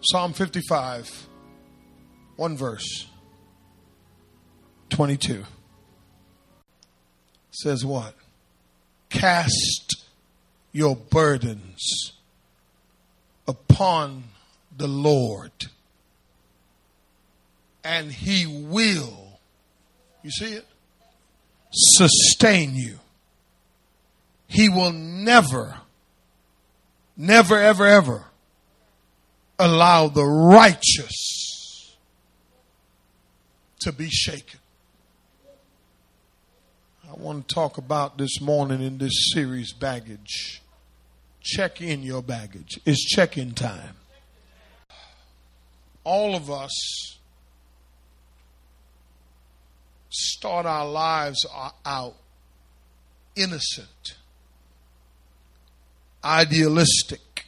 Psalm 55, one verse, 22 says what? Cast your burdens upon the Lord, and He will, you see it? Sustain you. He will never, never, ever, ever allow the righteous to be shaken. I want to talk about this morning in this series baggage. Check in your baggage. It's check in time. All of us start our lives out innocent, idealistic,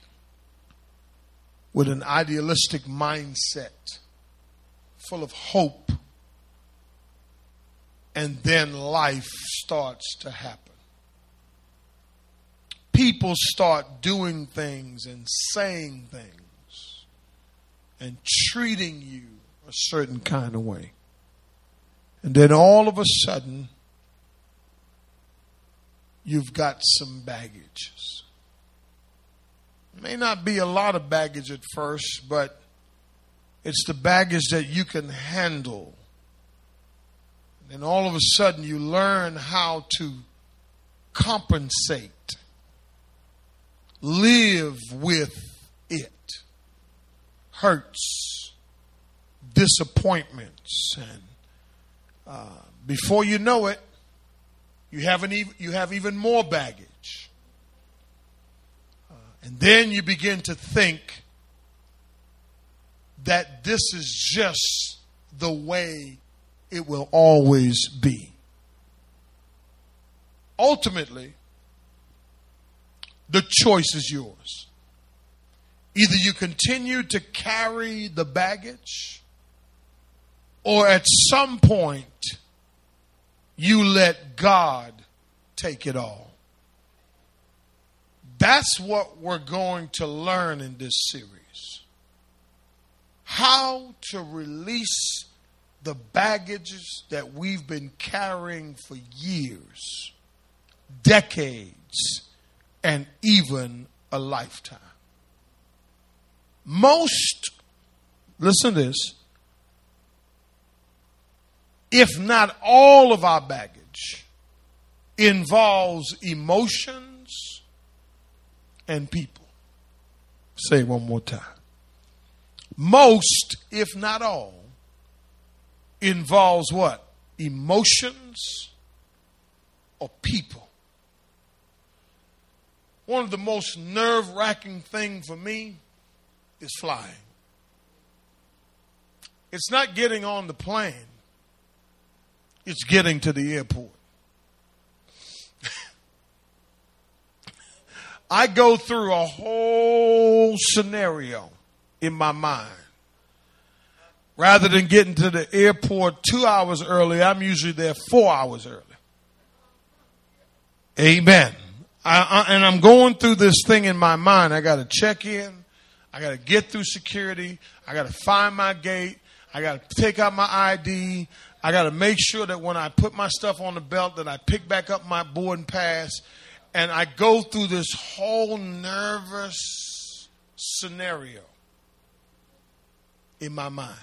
with an idealistic mindset, full of hope and then life starts to happen. People start doing things and saying things and treating you a certain kind of way. And then all of a sudden, you've got some baggage. May not be a lot of baggage at first, but it's the baggage that you can handle and all of a sudden you learn how to compensate, live with it. Hurts, disappointments, and uh, before you know it, you have, an you have even more baggage. And then you begin to think that this is just the way it will always be. Ultimately, the choice is yours. Either you continue to carry the baggage, or at some point, you let God take it all. That's what we're going to learn in this series. How to release the baggages that we've been carrying for years, decades, and even a lifetime. Most, listen to this, if not all of our baggage involves emotions and people. Say one more time. Most, if not all, involves what? Emotions or people. One of the most nerve wracking things for me is flying. It's not getting on the plane, it's getting to the airport. I go through a whole scenario in my mind Rather than getting to the airport two hours early, I'm usually there four hours early. Amen. I, I, and I'm going through this thing in my mind. I got to check in. I got to get through security. I got to find my gate. I got to take out my ID. I got to make sure that when I put my stuff on the belt that I pick back up my boarding pass and I go through this whole nervous scenario in my mind.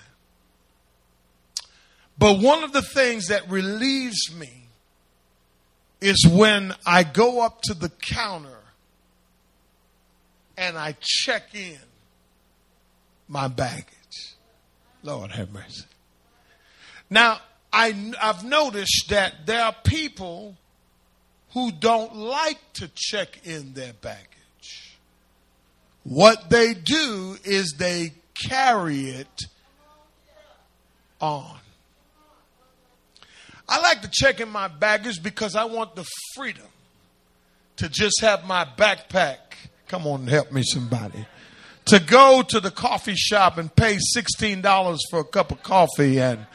But one of the things that relieves me is when I go up to the counter and I check in my baggage. Lord have mercy. Now, I, I've noticed that there are people who don't like to check in their baggage. What they do is they carry it on. I like to check in my baggage because I want the freedom to just have my backpack. Come on, help me, somebody. To go to the coffee shop and pay $16 for a cup of coffee and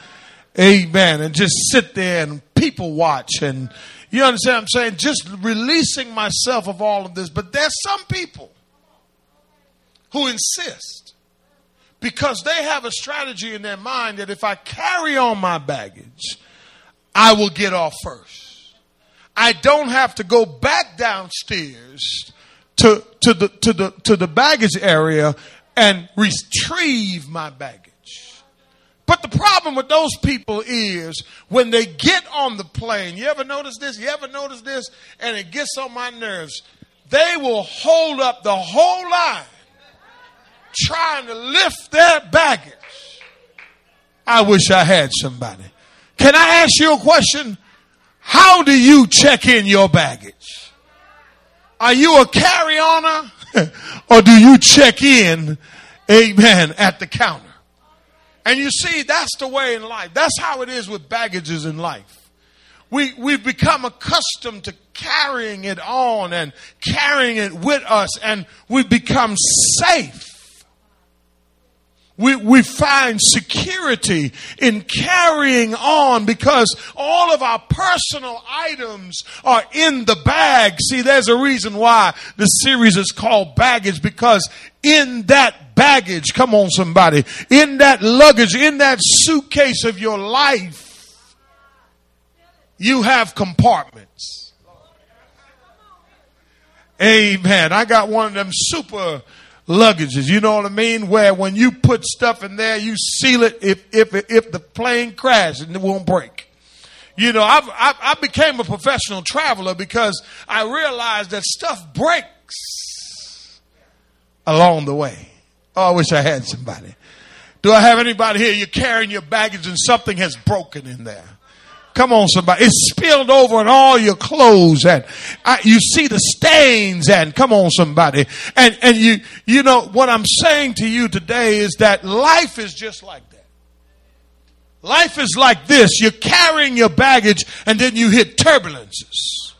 amen, and just sit there and people watch. And you understand I'm saying? Just releasing myself of all of this. But there's some people who insist because they have a strategy in their mind that if I carry on my baggage, I will get off first. I don't have to go back downstairs to, to the, to the, to the baggage area and retrieve my baggage. But the problem with those people is when they get on the plane, you ever notice this? You ever notice this? And it gets on my nerves. They will hold up the whole line trying to lift their baggage. I wish I had somebody. Can I ask you a question? How do you check in your baggage? Are you a carry oner or do you check in, amen, at the counter? And you see, that's the way in life. That's how it is with baggages in life. We, we've become accustomed to carrying it on and carrying it with us, and we've become safe. We, we find security in carrying on because all of our personal items are in the bag. See, there's a reason why the series is called baggage because in that baggage, come on somebody, in that luggage, in that suitcase of your life, you have compartments. Amen. I got one of them super luggages. You know what I mean? Where when you put stuff in there, you seal it if if if the plane crashes and it won't break. You know, I've, I, I became a professional traveler because I realized that stuff breaks along the way. Oh, I wish I had somebody. Do I have anybody here? You're carrying your baggage and something has broken in there. Come on, somebody. It's spilled over in all your clothes and I, you see the stains and come on, somebody. And, and you, you know, what I'm saying to you today is that life is just like that. Life is like this. You're carrying your baggage and then you hit turbulences.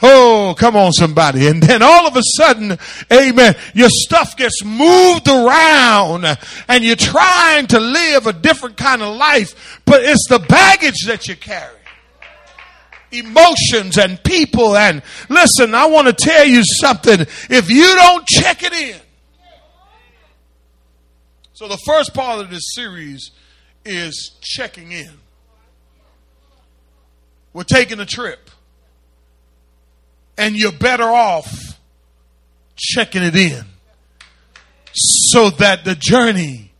Oh, come on, somebody. And then all of a sudden, amen, your stuff gets moved around and you're trying to live a different kind of life, but it's the baggage that you carry. Emotions and people. And listen, I want to tell you something. If you don't check it in. So the first part of this series is checking in. We're taking a trip and you're better off checking it in so that the journey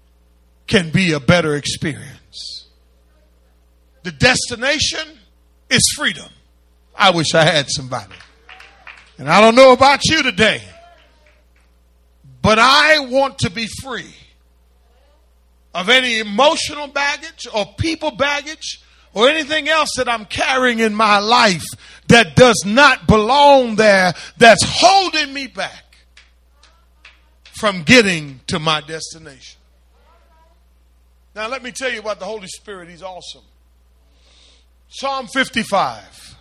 can be a better experience. The destination is freedom. I wish I had somebody. And I don't know about you today, but I want to be free of any emotional baggage or people baggage or anything else that I'm carrying in my life that does not belong there that's holding me back from getting to my destination. Now, let me tell you about the Holy Spirit. He's awesome. Psalm 55.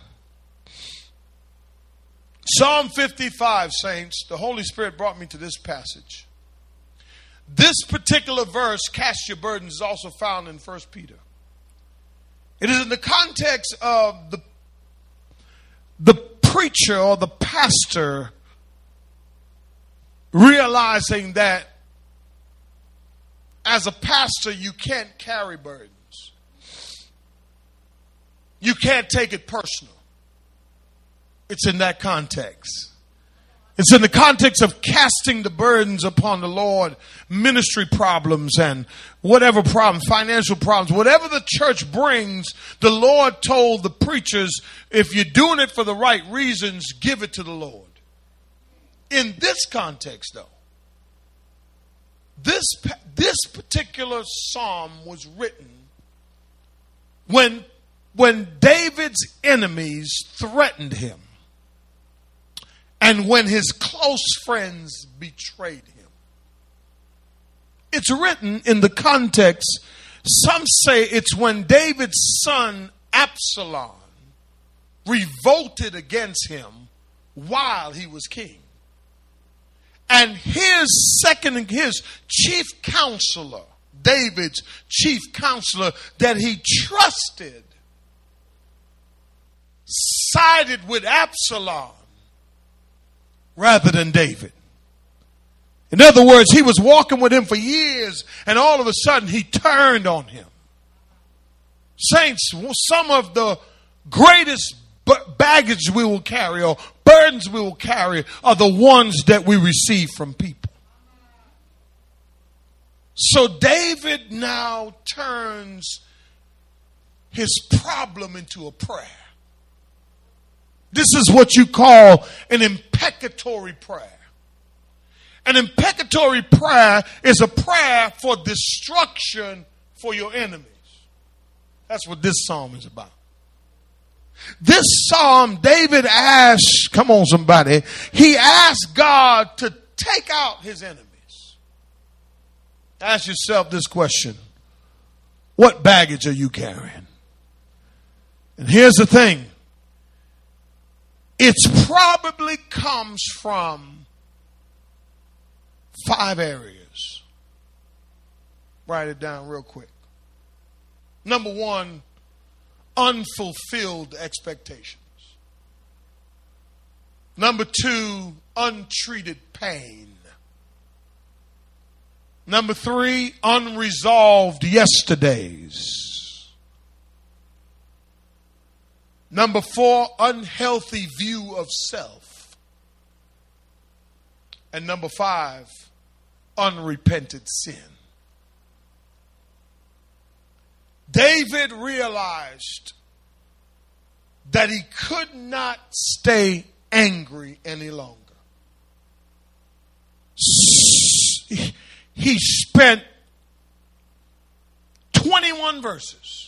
Psalm 55, saints, the Holy Spirit brought me to this passage. This particular verse, cast your burdens, is also found in 1 Peter. It is in the context of the, the preacher or the pastor realizing that as a pastor, you can't carry burdens. You can't take it personal. It's in that context. It's in the context of casting the burdens upon the Lord, ministry problems and whatever problems, financial problems, whatever the church brings, the Lord told the preachers, if you're doing it for the right reasons, give it to the Lord. In this context, though, this, this particular psalm was written when, when David's enemies threatened him and when his close friends betrayed him. It's written in the context, some say it's when David's son Absalom revolted against him while he was king. And his second, his chief counselor, David's chief counselor that he trusted, sided with Absalom rather than David. In other words, he was walking with him for years, and all of a sudden he turned on him. Saints, some of the greatest baggage we will carry or burdens we will carry are the ones that we receive from people. So David now turns his problem into a prayer. This is what you call an imprecatory prayer. An imprecatory prayer is a prayer for destruction for your enemies. That's what this psalm is about. This psalm, David asked, come on, somebody, he asked God to take out his enemies. Ask yourself this question What baggage are you carrying? And here's the thing it probably comes from five areas. Write it down real quick. Number one, unfulfilled expectations. Number two, untreated pain. Number three, unresolved yesterdays. Number four, unhealthy view of self. And number five, unrepented sin. David realized that he could not stay angry any longer. He spent 21 verses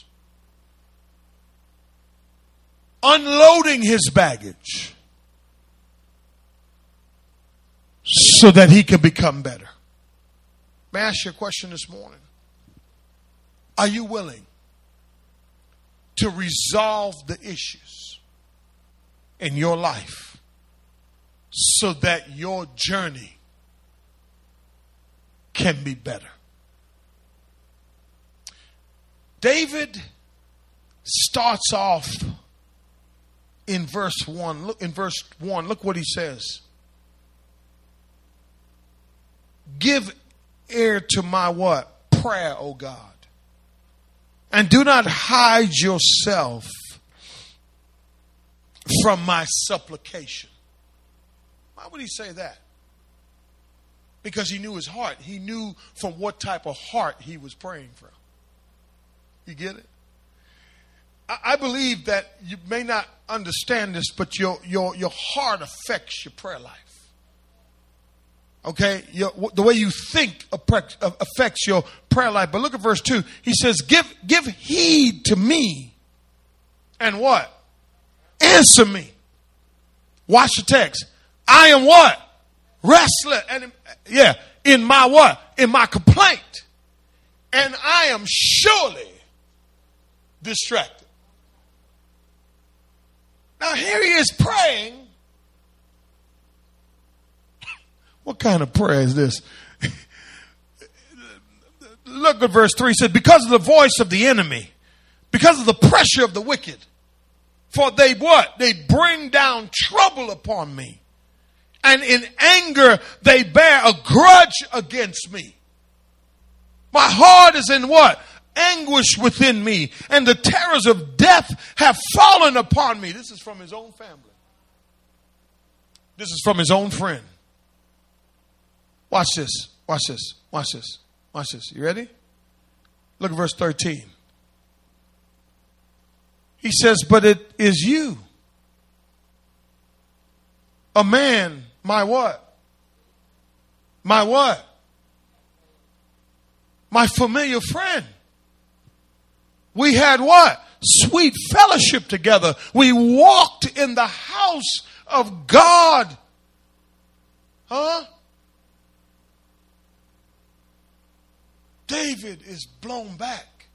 unloading his baggage so that he could become better. May I ask you a question this morning? Are you willing to resolve the issues in your life so that your journey can be better. David starts off in verse 1. Look in verse 1, look what he says. Give ear to my what? Prayer, O God. And do not hide yourself from my supplication. Why would he say that? Because he knew his heart. He knew from what type of heart he was praying from. You get it? I believe that you may not understand this, but your, your, your heart affects your prayer life. Okay, your, the way you think uh, affects your prayer life. But look at verse two. He says, "Give give heed to me, and what? Answer me." Watch the text. I am what? Restless and yeah, in my what? In my complaint, and I am surely distracted. Now here he is praying What kind of prayer is this? Look at verse 3 it says, Because of the voice of the enemy, because of the pressure of the wicked, for they what? They bring down trouble upon me. And in anger, they bear a grudge against me. My heart is in what? Anguish within me, and the terrors of death have fallen upon me. This is from his own family. This is from his own friend. Watch this. Watch this. Watch this. Watch this. You ready? Look at verse 13. He says, But it is you, a man, my what? My what? My familiar friend. We had what? Sweet fellowship together. We walked in the house of God. Huh? David is blown back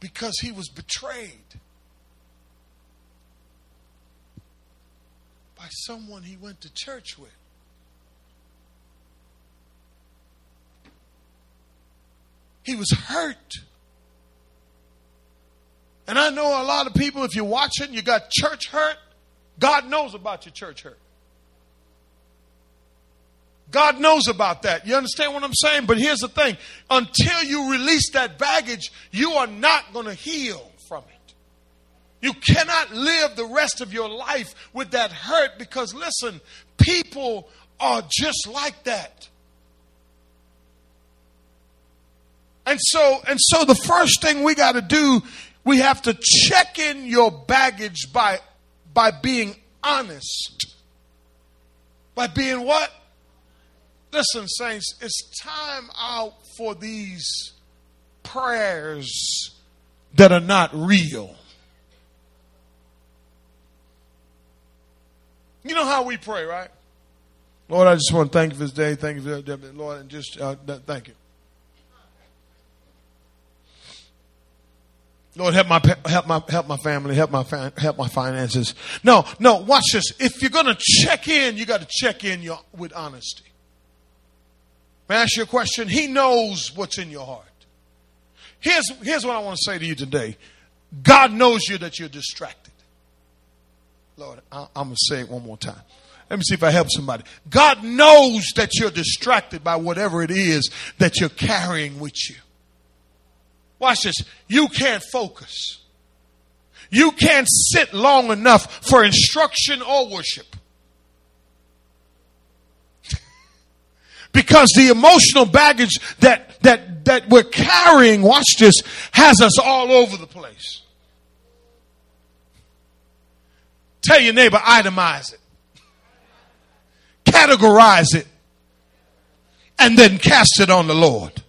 because he was betrayed by someone he went to church with. He was hurt. And I know a lot of people, if you're watching, you got church hurt. God knows about your church hurt. God knows about that. You understand what I'm saying? But here's the thing until you release that baggage, you are not going to heal from it. You cannot live the rest of your life with that hurt because, listen, people are just like that. And so, and so the first thing we got to do, we have to check in your baggage by, by being honest. By being what? Listen, saints, it's time out for these prayers that are not real. You know how we pray, right? Lord, I just want to thank you for this day. Thank you for Lord, and just uh, thank you. Lord, help my help my help my family, help my help my finances. No, no. Watch this. If you're going to check in, you got to check in your, with honesty. May I ask you a question? He knows what's in your heart. Here's here's what I want to say to you today. God knows you that you're distracted. Lord, I, I'm going to say it one more time. Let me see if I help somebody. God knows that you're distracted by whatever it is that you're carrying with you. Watch this. You can't focus. You can't sit long enough for instruction or worship. because the emotional baggage that, that, that we're carrying, watch this, has us all over the place. Tell your neighbor, itemize it, categorize it, and then cast it on the Lord.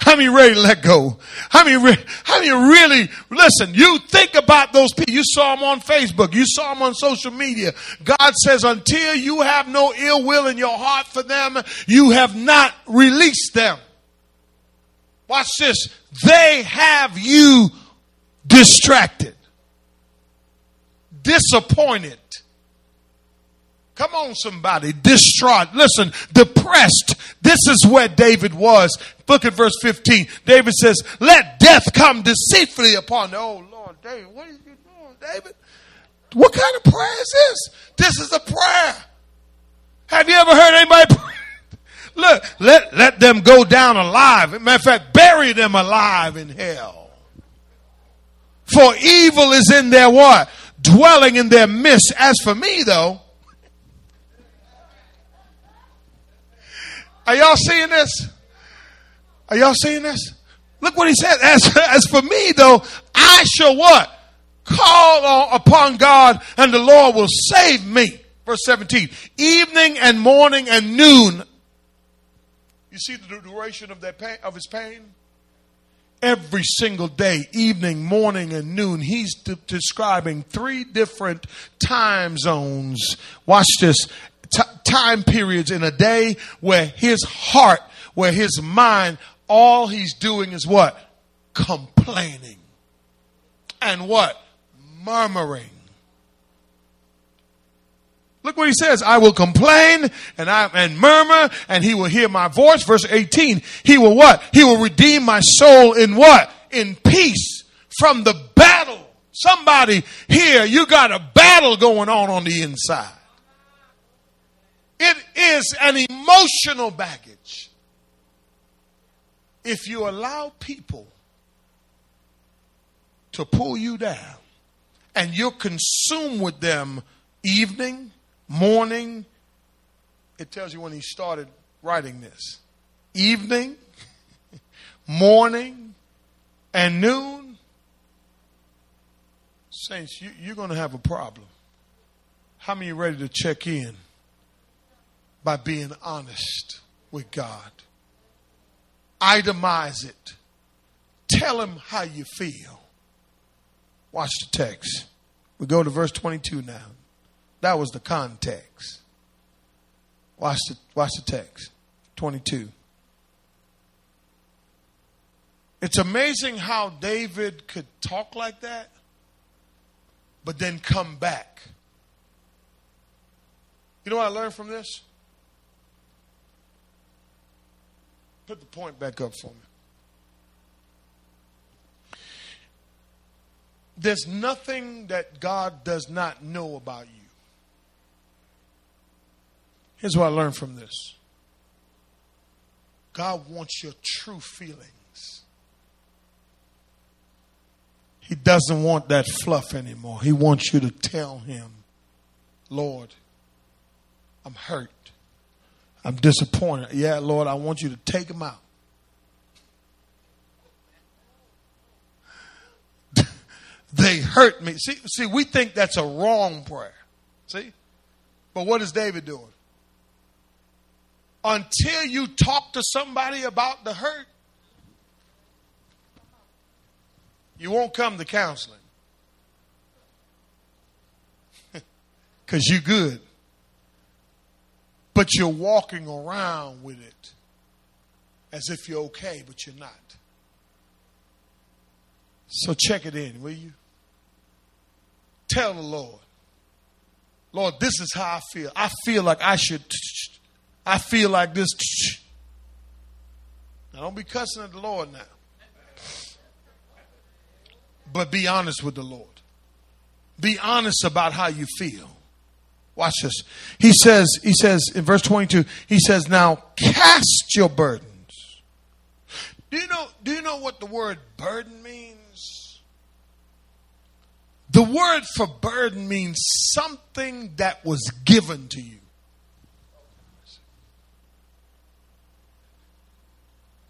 How many ready to let go? How many, re- how many really, listen, you think about those people. You saw them on Facebook. You saw them on social media. God says until you have no ill will in your heart for them, you have not released them. Watch this. They have you distracted, disappointed, Come on, somebody. Distraught. Listen, depressed. This is where David was. Look at verse 15. David says, Let death come deceitfully upon the. Oh, Lord, David, what are you doing, David? What kind of prayer is this? This is a prayer. Have you ever heard anybody pray? Look, let, let them go down alive. Matter of fact, bury them alive in hell. For evil is in their what? Dwelling in their midst. As for me, though, Are y'all seeing this? Are y'all seeing this? Look what he said. As, as for me, though, I shall what? Call on, upon God and the Lord will save me. Verse 17. Evening and morning and noon. You see the duration of that pain, of his pain? Every single day, evening, morning, and noon, he's de- describing three different time zones. Watch this t- time periods in a day where his heart, where his mind, all he's doing is what? Complaining. And what? Murmuring. Look what he says. I will complain and I and murmur and he will hear my voice. Verse 18. He will what? He will redeem my soul in what? In peace from the battle. Somebody here, you got a battle going on on the inside. It is an emotional baggage. If you allow people to pull you down and you're consumed with them evening, morning, it tells you when he started writing this. Evening, morning, and noon. Saints, you, are going to have a problem. How many ready to check in? By being honest with God. Itemize it. Tell him how you feel. Watch the text. We go to verse 22 now. That was the context. Watch the, watch the text. 22. It's amazing how David could talk like that, but then come back. You know what I learned from this? Put the point back up for me. There's nothing that God does not know about you. Here's what I learned from this God wants your true feelings. He doesn't want that fluff anymore. He wants you to tell him, Lord, I'm hurt. I'm disappointed. Yeah, Lord, I want you to take him out. they hurt me. See, see, we think that's a wrong prayer. See? But what is David doing? Until you talk to somebody about the hurt, you won't come to counseling. Because you're good. But you're walking around with it as if you're okay, but you're not. So check it in, will you? Tell the Lord, Lord, this is how I feel. I feel like I should, I feel like this. Now, don't be cussing at the Lord now. But be honest with the Lord. Be honest about how you feel. Watch this. He says, he says in verse 22, he says, now cast your burdens. Do you know, do you know what the word burden means? The word for burden means something that was given to you.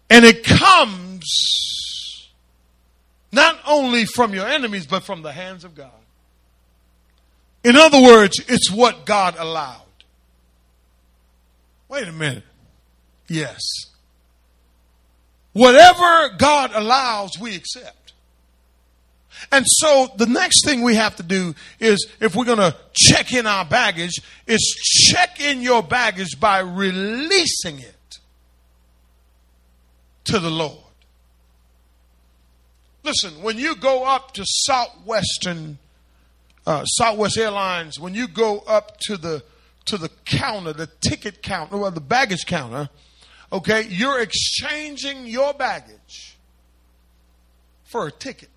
And it comes not only from your enemies, but from the hands of God. In other words, it's what God allowed. Wait a minute. Yes. Whatever God allows, we accept. And so the next thing we have to do is, if we're going to check in our baggage, is check in your baggage by releasing it to the Lord. Listen, when you go up to Southwestern, uh, Southwest Airlines, when you go up to the to the counter, the ticket counter, or the baggage counter, okay, you're exchanging your baggage for a ticket.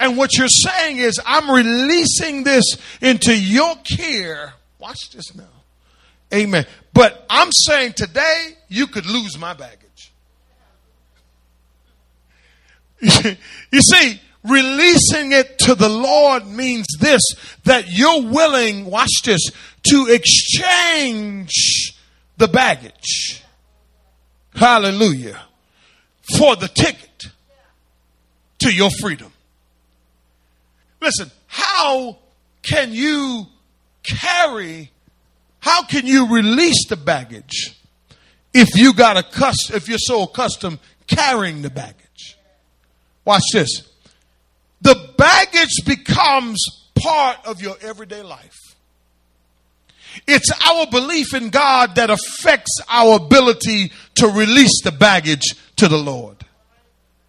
And what you're saying is, I'm releasing this into your care. Watch this now. Amen. But I'm saying today, you could lose my baggage. you see, releasing it to the Lord means this that you're willing, watch this, to exchange the baggage. Hallelujah. For the ticket to your freedom. Listen, how can you carry, how can you release the baggage if you got a cuss, if you're so accustomed carrying the baggage? Watch this. The baggage becomes part of your everyday life. It's our belief in God that affects our ability to release the baggage to the Lord.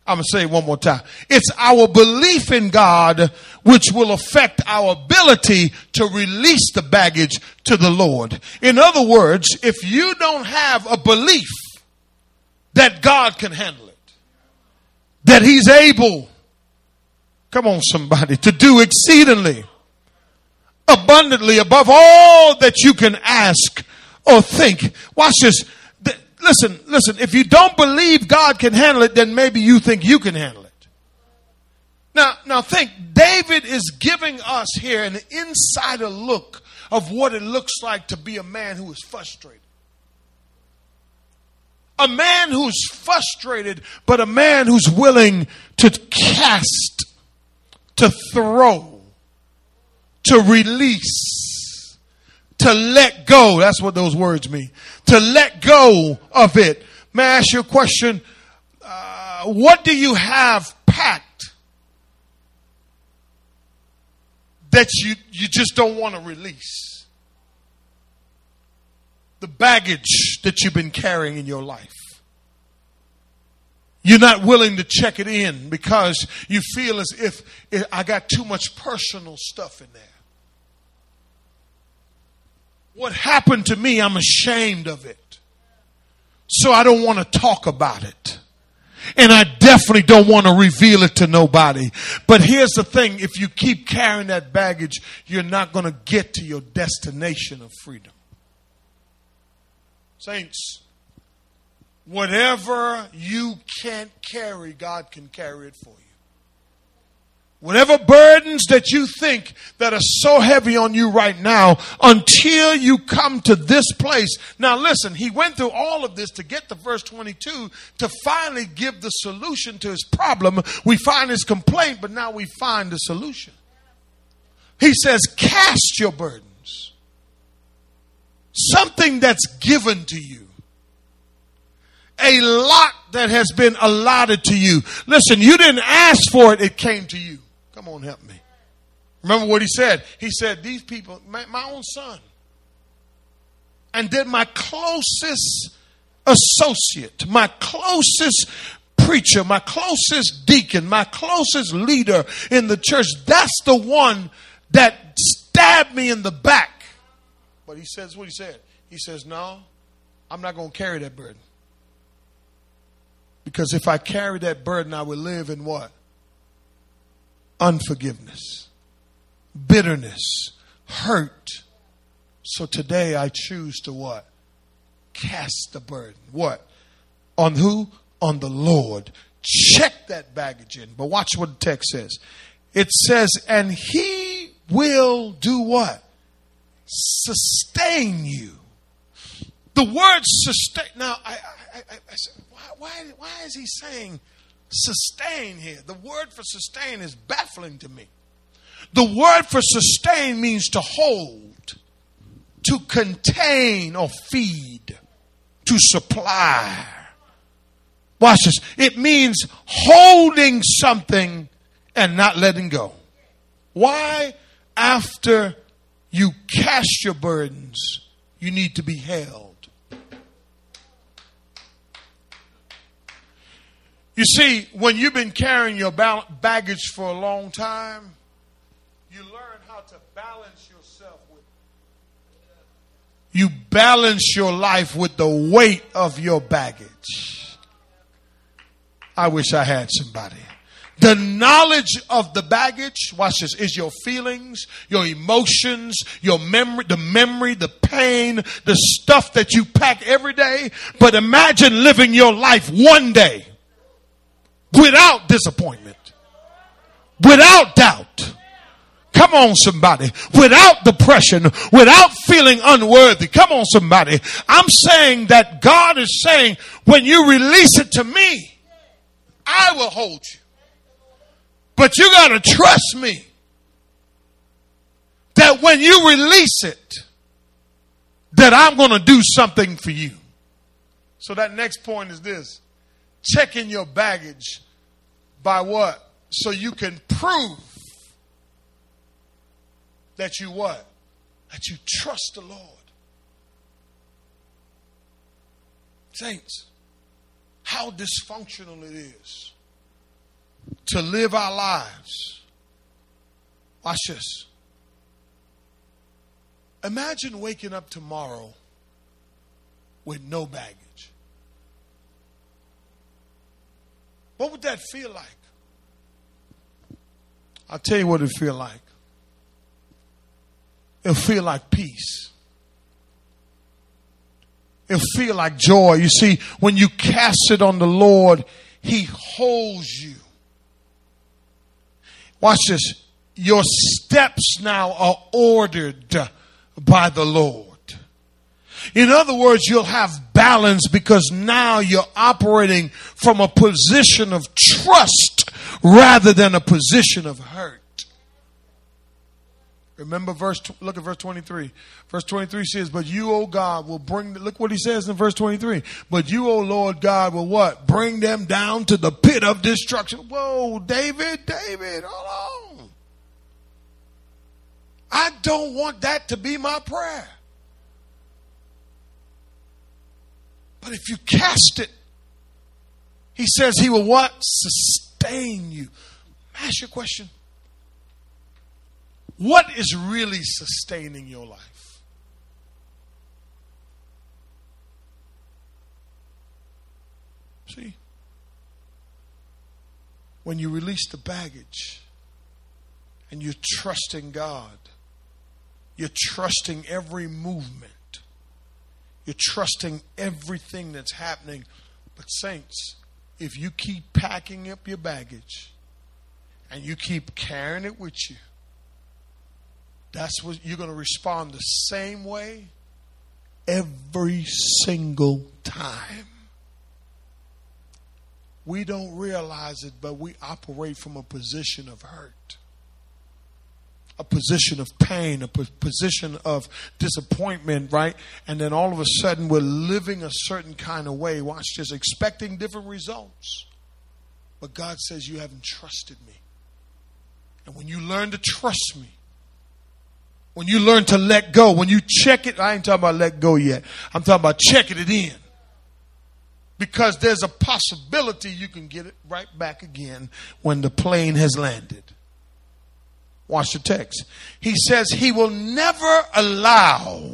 I'm going to say it one more time. It's our belief in God which will affect our ability to release the baggage to the Lord. In other words, if you don't have a belief that God can handle it, that He's able, come on, somebody, to do exceedingly, abundantly, above all that you can ask or think. Watch this listen, listen, if you don't believe God can handle it, then maybe you think you can handle it. Now, now think, David is giving us here an insider look of what it looks like to be a man who is frustrated. A man who's frustrated, but a man who's willing to cast, to throw, to release, to let go. That's what those words mean to let go of it. May I ask you a question? Uh, what do you have packed that you, you just don't want to release? The baggage that you've been carrying in your life. You're not willing to check it in because you feel as if I got too much personal stuff in there. What happened to me, I'm ashamed of it. So I don't want to talk about it. And I definitely don't want to reveal it to nobody. But here's the thing if you keep carrying that baggage, you're not going to get to your destination of freedom. Saints, whatever you can't carry, God can carry it for you. Whatever burdens that you think that are so heavy on you right now, until you come to this place. Now listen, he went through all of this to get to verse 22 to finally give the solution to his problem. We find his complaint, but now we find the solution. He says, cast your burdens. Something that's given to you a lot that has been allotted to you. Listen, you didn't ask for it, it came to you. Come on, help me. Remember what he said? He said, These people, my, my own son, and then my closest associate, my closest preacher, my closest deacon, my closest leader in the church, that's the one that stabbed me in the back. But he says what he said. He says, No, I'm not going to carry that burden. Because if I carry that burden, I will live in what? unforgiveness, bitterness, hurt. So today I choose to what? Cast the burden. What? On who? On the Lord. Check that baggage in. But watch what the text says. It says, and he will do what? Sustain you. The word sustain. Now, I, I, I, I said, why, why, why is he saying sustain here. The word for sustain is baffling to me. The word for sustain means to hold, to contain or feed, to supply. Watch this. It means holding something and not letting go. Why? After you cast your burdens, you need to be held. You see, when you've been carrying your baggage for a long time, you learn how to balance yourself with. You balance your life with the weight of your baggage. I wish I had somebody. The knowledge of the baggage, watch this, is your feelings, your emotions, your memory, the memory, the pain, the stuff that you pack every day. But imagine living your life one day without disappointment, without doubt. Come on, somebody. Without depression, without feeling unworthy. Come on, somebody. I'm saying that God is saying, when you release it to me, I will hold you. But you got to trust me that when you release it, that I'm going to do something for you. So that next point is this checking your baggage by what? So you can prove that you what? That you trust the Lord. Saints, how dysfunctional it is to live our lives. Watch this. Imagine waking up tomorrow with no baggage. What would that feel like? I'll tell you what it feel like. It'll feel like peace. It'll feel like joy. You see, when you cast it on the Lord, He holds you. Watch this. Your steps now are ordered by the Lord. In other words, you'll have balance because now you're operating from a position of trust rather than a position of hurt. Remember verse look at verse 23. Verse 23 says, "But you, O God, will bring look what he says in verse 23. But you, O Lord God, will what? Bring them down to the pit of destruction." Whoa, David, David, hold on. I don't want that to be my prayer. But if you cast it, he says he will what? Sustain you. Ask your question. What is really sustaining your life? See? when you release the baggage and you're trusting God, you're trusting every movement, you're trusting everything that's happening. But, saints, if you keep packing up your baggage and you keep carrying it with you, that's what you're going to respond the same way every single time. We don't realize it, but we operate from a position of hurt, a position of pain, a position of disappointment, right? And then all of a sudden we're living a certain kind of way. Watch this, expecting different results. But God says, You haven't trusted me. And when you learn to trust me, when you learn to let go, when you check it, I ain't talking about let go yet. I'm talking about checking it in. Because there's a possibility you can get it right back again when the plane has landed. Watch the text. He says he will never allow.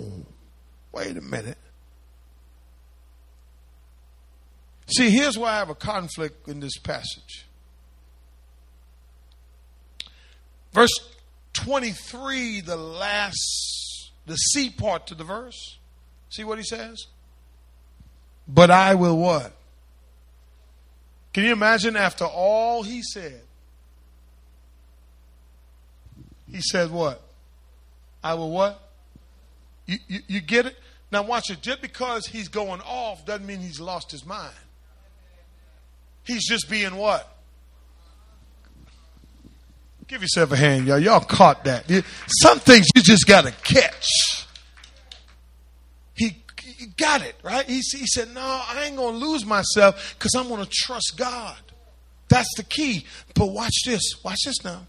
Wait a minute. See, here's why I have a conflict in this passage. Verse 23, the last, the C part to the verse. See what he says? But I will what? Can you imagine after all he said? He said what? I will what? You, you, you get it? Now watch it. Just because he's going off doesn't mean he's lost his mind. He's just being what? Give yourself a hand, y'all. Y'all caught that. Some things you just got to catch. He, he, got it, right? He, he said, No, I ain't going to lose myself because I'm going to trust God. That's the key. But watch this. Watch this now.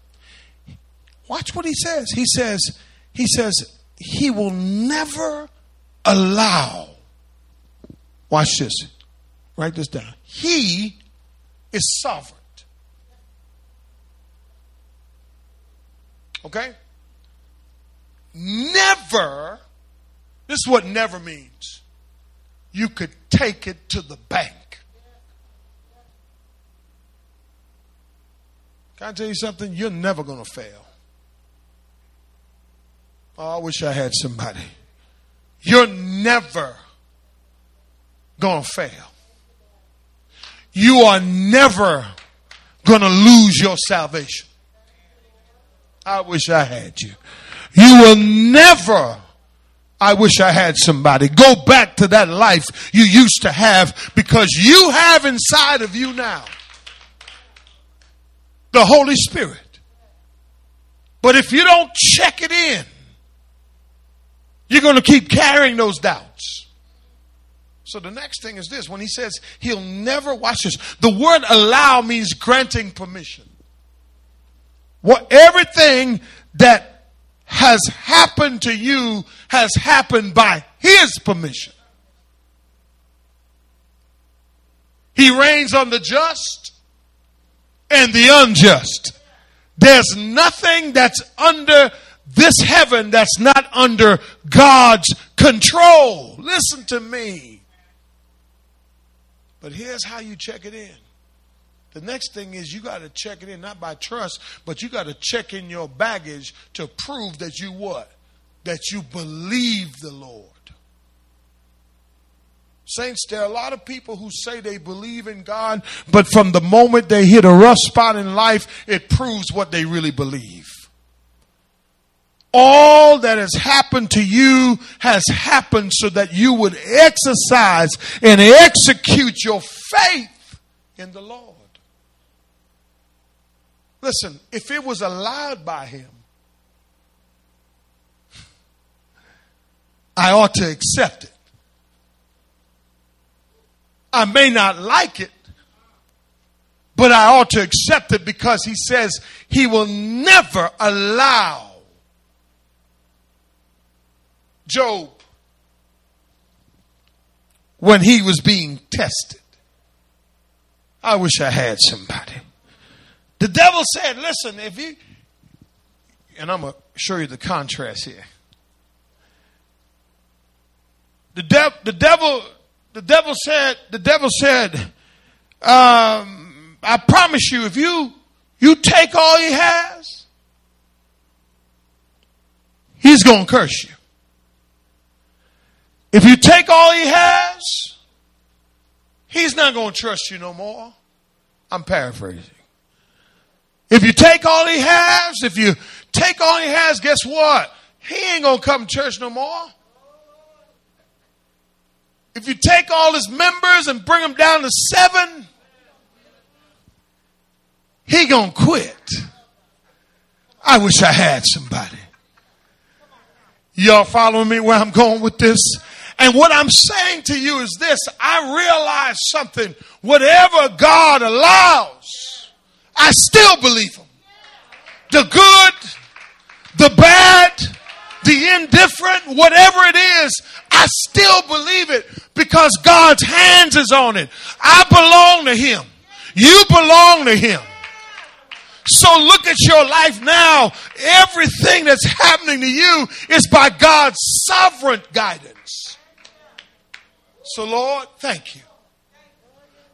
Watch what he says. He says, He says, He will never allow. Watch this. Write this down. He is sovereign. Okay? Never, this is what never means. You could take it to the bank. Can I tell you something? You're never going to fail. Oh, I wish I had somebody. You're never going to fail. You are never going to lose your salvation. I wish I had you. You will never, I wish I had somebody, go back to that life you used to have because you have inside of you now the Holy Spirit. But if you don't check it in, you're going to keep carrying those doubts. So the next thing is this when he says he'll never watch this, the word allow means granting permission. What everything that has happened to you has happened by his permission. He rains on the just and the unjust. There's nothing that's under this heaven that's not under God's control. Listen to me. But here's how you check it in. The next thing is you got to check it in, not by trust, but you got to check in your baggage to prove that you what? That you believe the Lord. Saints, there are a lot of people who say they believe in God, but from the moment they hit a rough spot in life, it proves what they really believe. All that has happened to you has happened so that you would exercise and execute your faith in the Lord. Listen, if it was allowed by him, I ought to accept it. I may not like it, but I ought to accept it because he says he will never allow Job when he was being tested. I wish I had somebody. The devil said, listen, if you, and I'm going to show you the contrast here. The, de- the devil, the devil said, the devil said, um, I promise you, if you You take all he has, he's going to curse you. If you take all he has, he's not going to trust you no more. I'm paraphrasing. If you take all he has, if you take all he has, guess what? He ain't going to come to church no more. If you take all his members and bring them down to seven, he gonna quit. I wish I had somebody. Y'all following me where I'm going with this? And what I'm saying to you is this I realize something. Whatever God allows, I still believe Him. The good, the bad, the indifferent, whatever it is, I still believe it because God's hands is on it. I belong to Him. You belong to Him. So look at your life now. Everything that's happening to you is by God's sovereign guidance. So, Lord, thank you.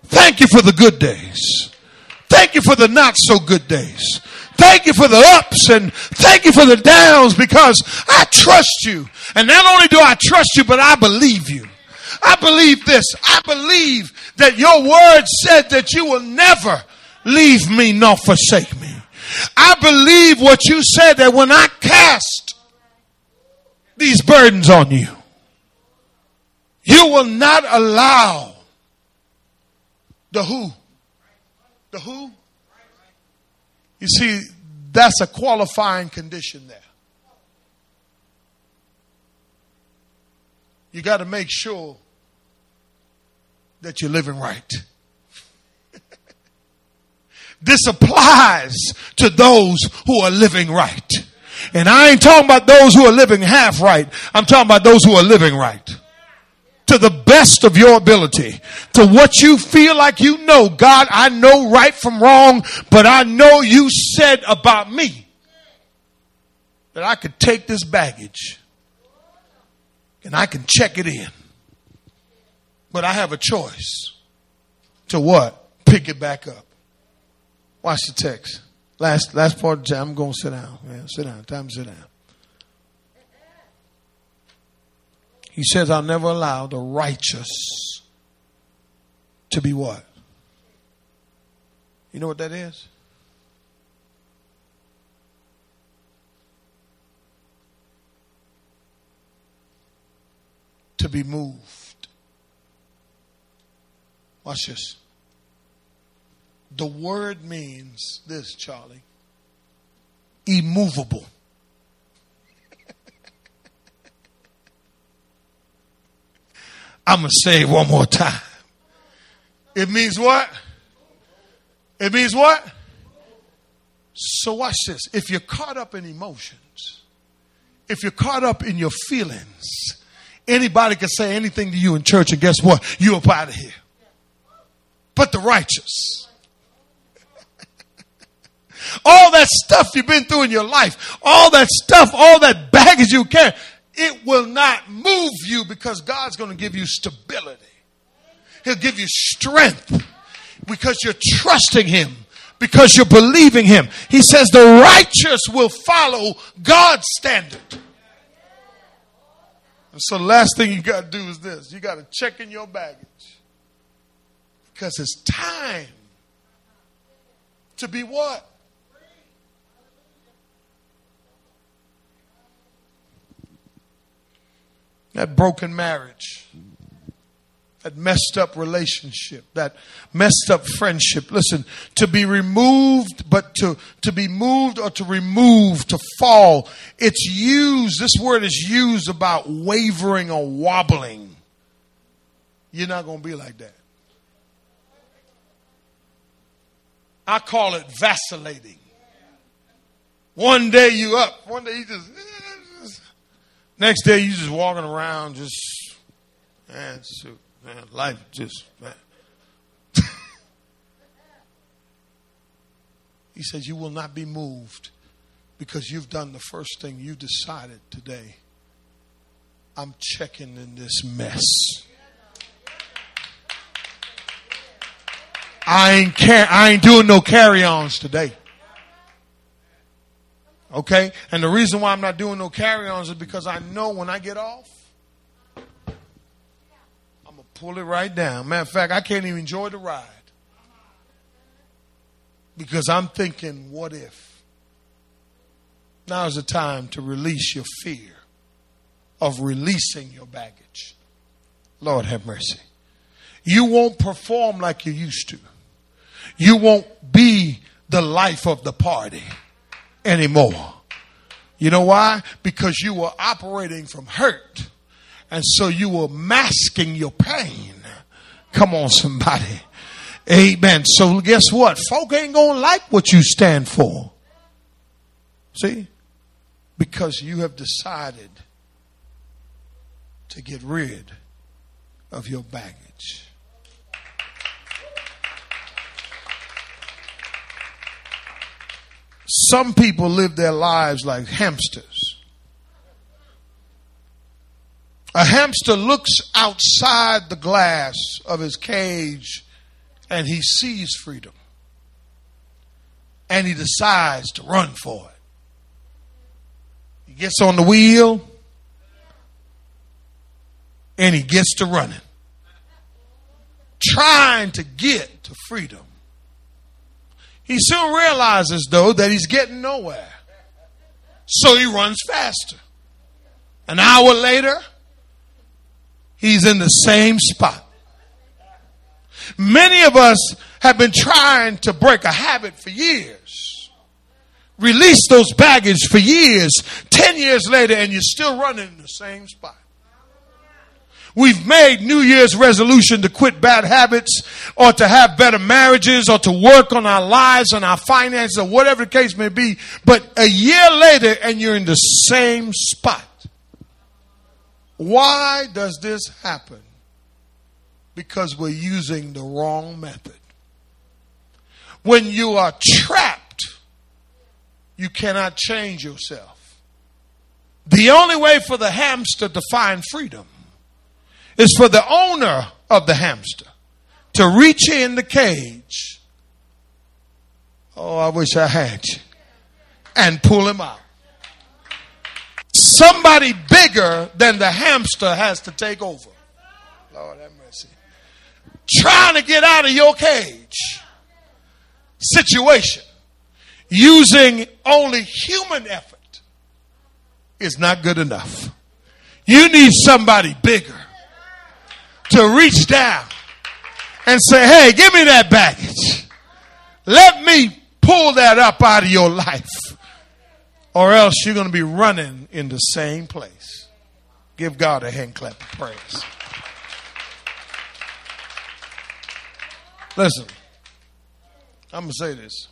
Thank you for the good days. Thank you for the not so good days. Thank you for the ups and thank you for the downs because I trust you. And not only do I trust you, but I believe you. I believe this. I believe that your word said that you will never leave me nor forsake me. I believe what you said that when I cast these burdens on you, you will not allow the who. The who? You see, that's a qualifying condition there. You got to make sure that you're living right. This applies to those who are living right. And I ain't talking about those who are living half right. I'm talking about those who are living right. To the best of your ability. To what you feel like you know. God, I know right from wrong, but I know you said about me that I could take this baggage and I can check it in. But I have a choice to what? Pick it back up. Watch the text. Last last part I'm going to sit down. Man, sit down. Time to sit down. He says, I'll never allow the righteous to be what? You know what that is? To be moved. Watch this. The word means this, Charlie immovable. I'm going to say it one more time. It means what? It means what? So, watch this. If you're caught up in emotions, if you're caught up in your feelings, anybody can say anything to you in church, and guess what? You're up out of here. But the righteous, all that stuff you've been through in your life, all that stuff, all that baggage you carry, it will not move you because God's going to give you stability. He'll give you strength because you're trusting Him, because you're believing Him. He says the righteous will follow God's standard. And so the last thing you got to do is this you got to check in your baggage because it's time to be what? That broken marriage, that messed up relationship, that messed up friendship. Listen, to be removed, but to, to be moved or to remove, to fall, it's used, this word is used about wavering or wobbling. You're not going to be like that. I call it vacillating. One day you up, one day you just Next day, you just walking around, just man, man, life just man. he says, "You will not be moved because you've done the first thing you decided today. I'm checking in this mess." I ain't car- I ain't doing no carry-ons today. Okay? And the reason why I'm not doing no carry ons is because I know when I get off, I'm going to pull it right down. Matter of fact, I can't even enjoy the ride because I'm thinking, what if? Now is the time to release your fear of releasing your baggage. Lord have mercy. You won't perform like you used to. You won't be the life of the party anymore. You know why? Because you were operating from hurt. And so you were masking your pain. Come on, somebody. Amen. So guess what? Folk ain't gonna like what you stand for. See? Because you have decided to get rid of your baggage. Some people live their lives like hamsters. A hamster looks outside the glass of his cage and he sees freedom. And he decides to run for it. He gets on the wheel and he gets to running, trying to get to freedom. He soon realizes, though, that he's getting nowhere. So he runs faster. An hour later, he's in the same spot. Many of us have been trying to break a habit for years. Release those baggage for years. Ten years later, and you're still running in the same spot. We've made New Year's resolution to quit bad habits or to have better marriages or to work on our lives and our finances or whatever the case may be. But a year later and you're in the same spot. Why does this happen? Because we're using the wrong method. When you are trapped, you cannot change yourself. The only way for the hamster to find freedom is for the owner of the hamster to reach in the cage. Oh, I wish I had you. And pull him out. Somebody bigger than the hamster has to take over. Lord have mercy. Trying to get out of your cage situation using only human effort is not good enough. You need somebody bigger to reach down and say, hey, give me that baggage. Let me pull that up out of your life. Or else you're going to be running in the same place. Give God a hand clap of praise. Listen, I'm going to say this.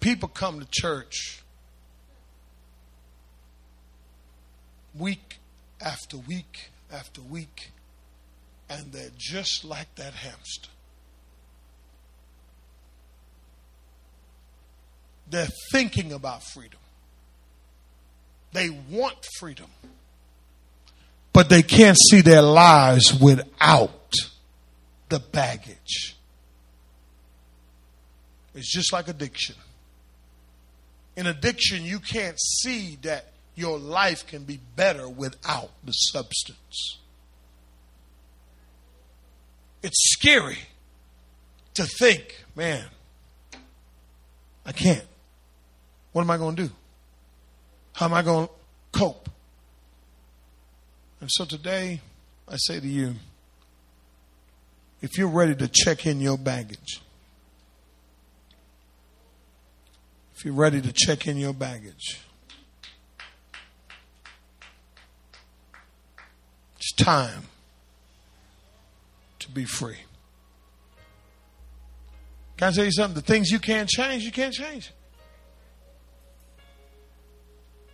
People come to church week after week after week, and they're just like that hamster. They're thinking about freedom. They want freedom. But they can't see their lives without the baggage. It's just like addiction in addiction, you can't see that your life can be better without the substance. It's scary to think, man, I can't. What am I going to do? How am I going to cope? And so today, I say to you, if you're ready to check in your baggage, if you're ready to check in your baggage. It's time to be free. Can I tell you something? The things you can't change, you can't change.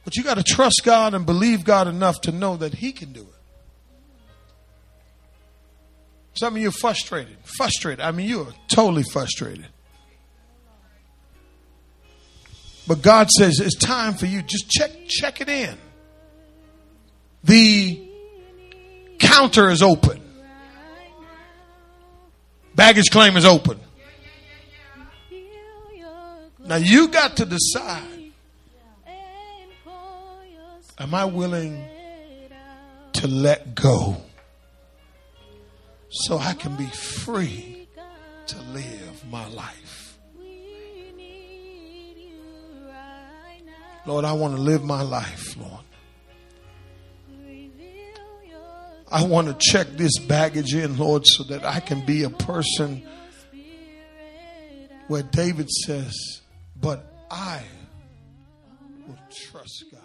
But you got to trust God and believe God enough to know that He can do it. Some of you are frustrated. Frustrated. I mean, you are totally frustrated. But God says it's time for you. Just check, check it in. The counter is open. Baggage claim is open. Now you got to decide Am I willing to let go so I can be free to live my life? Lord, I want to live my life, Lord. I want to check this baggage in, Lord, so that I can be a person where David says, But I will trust God.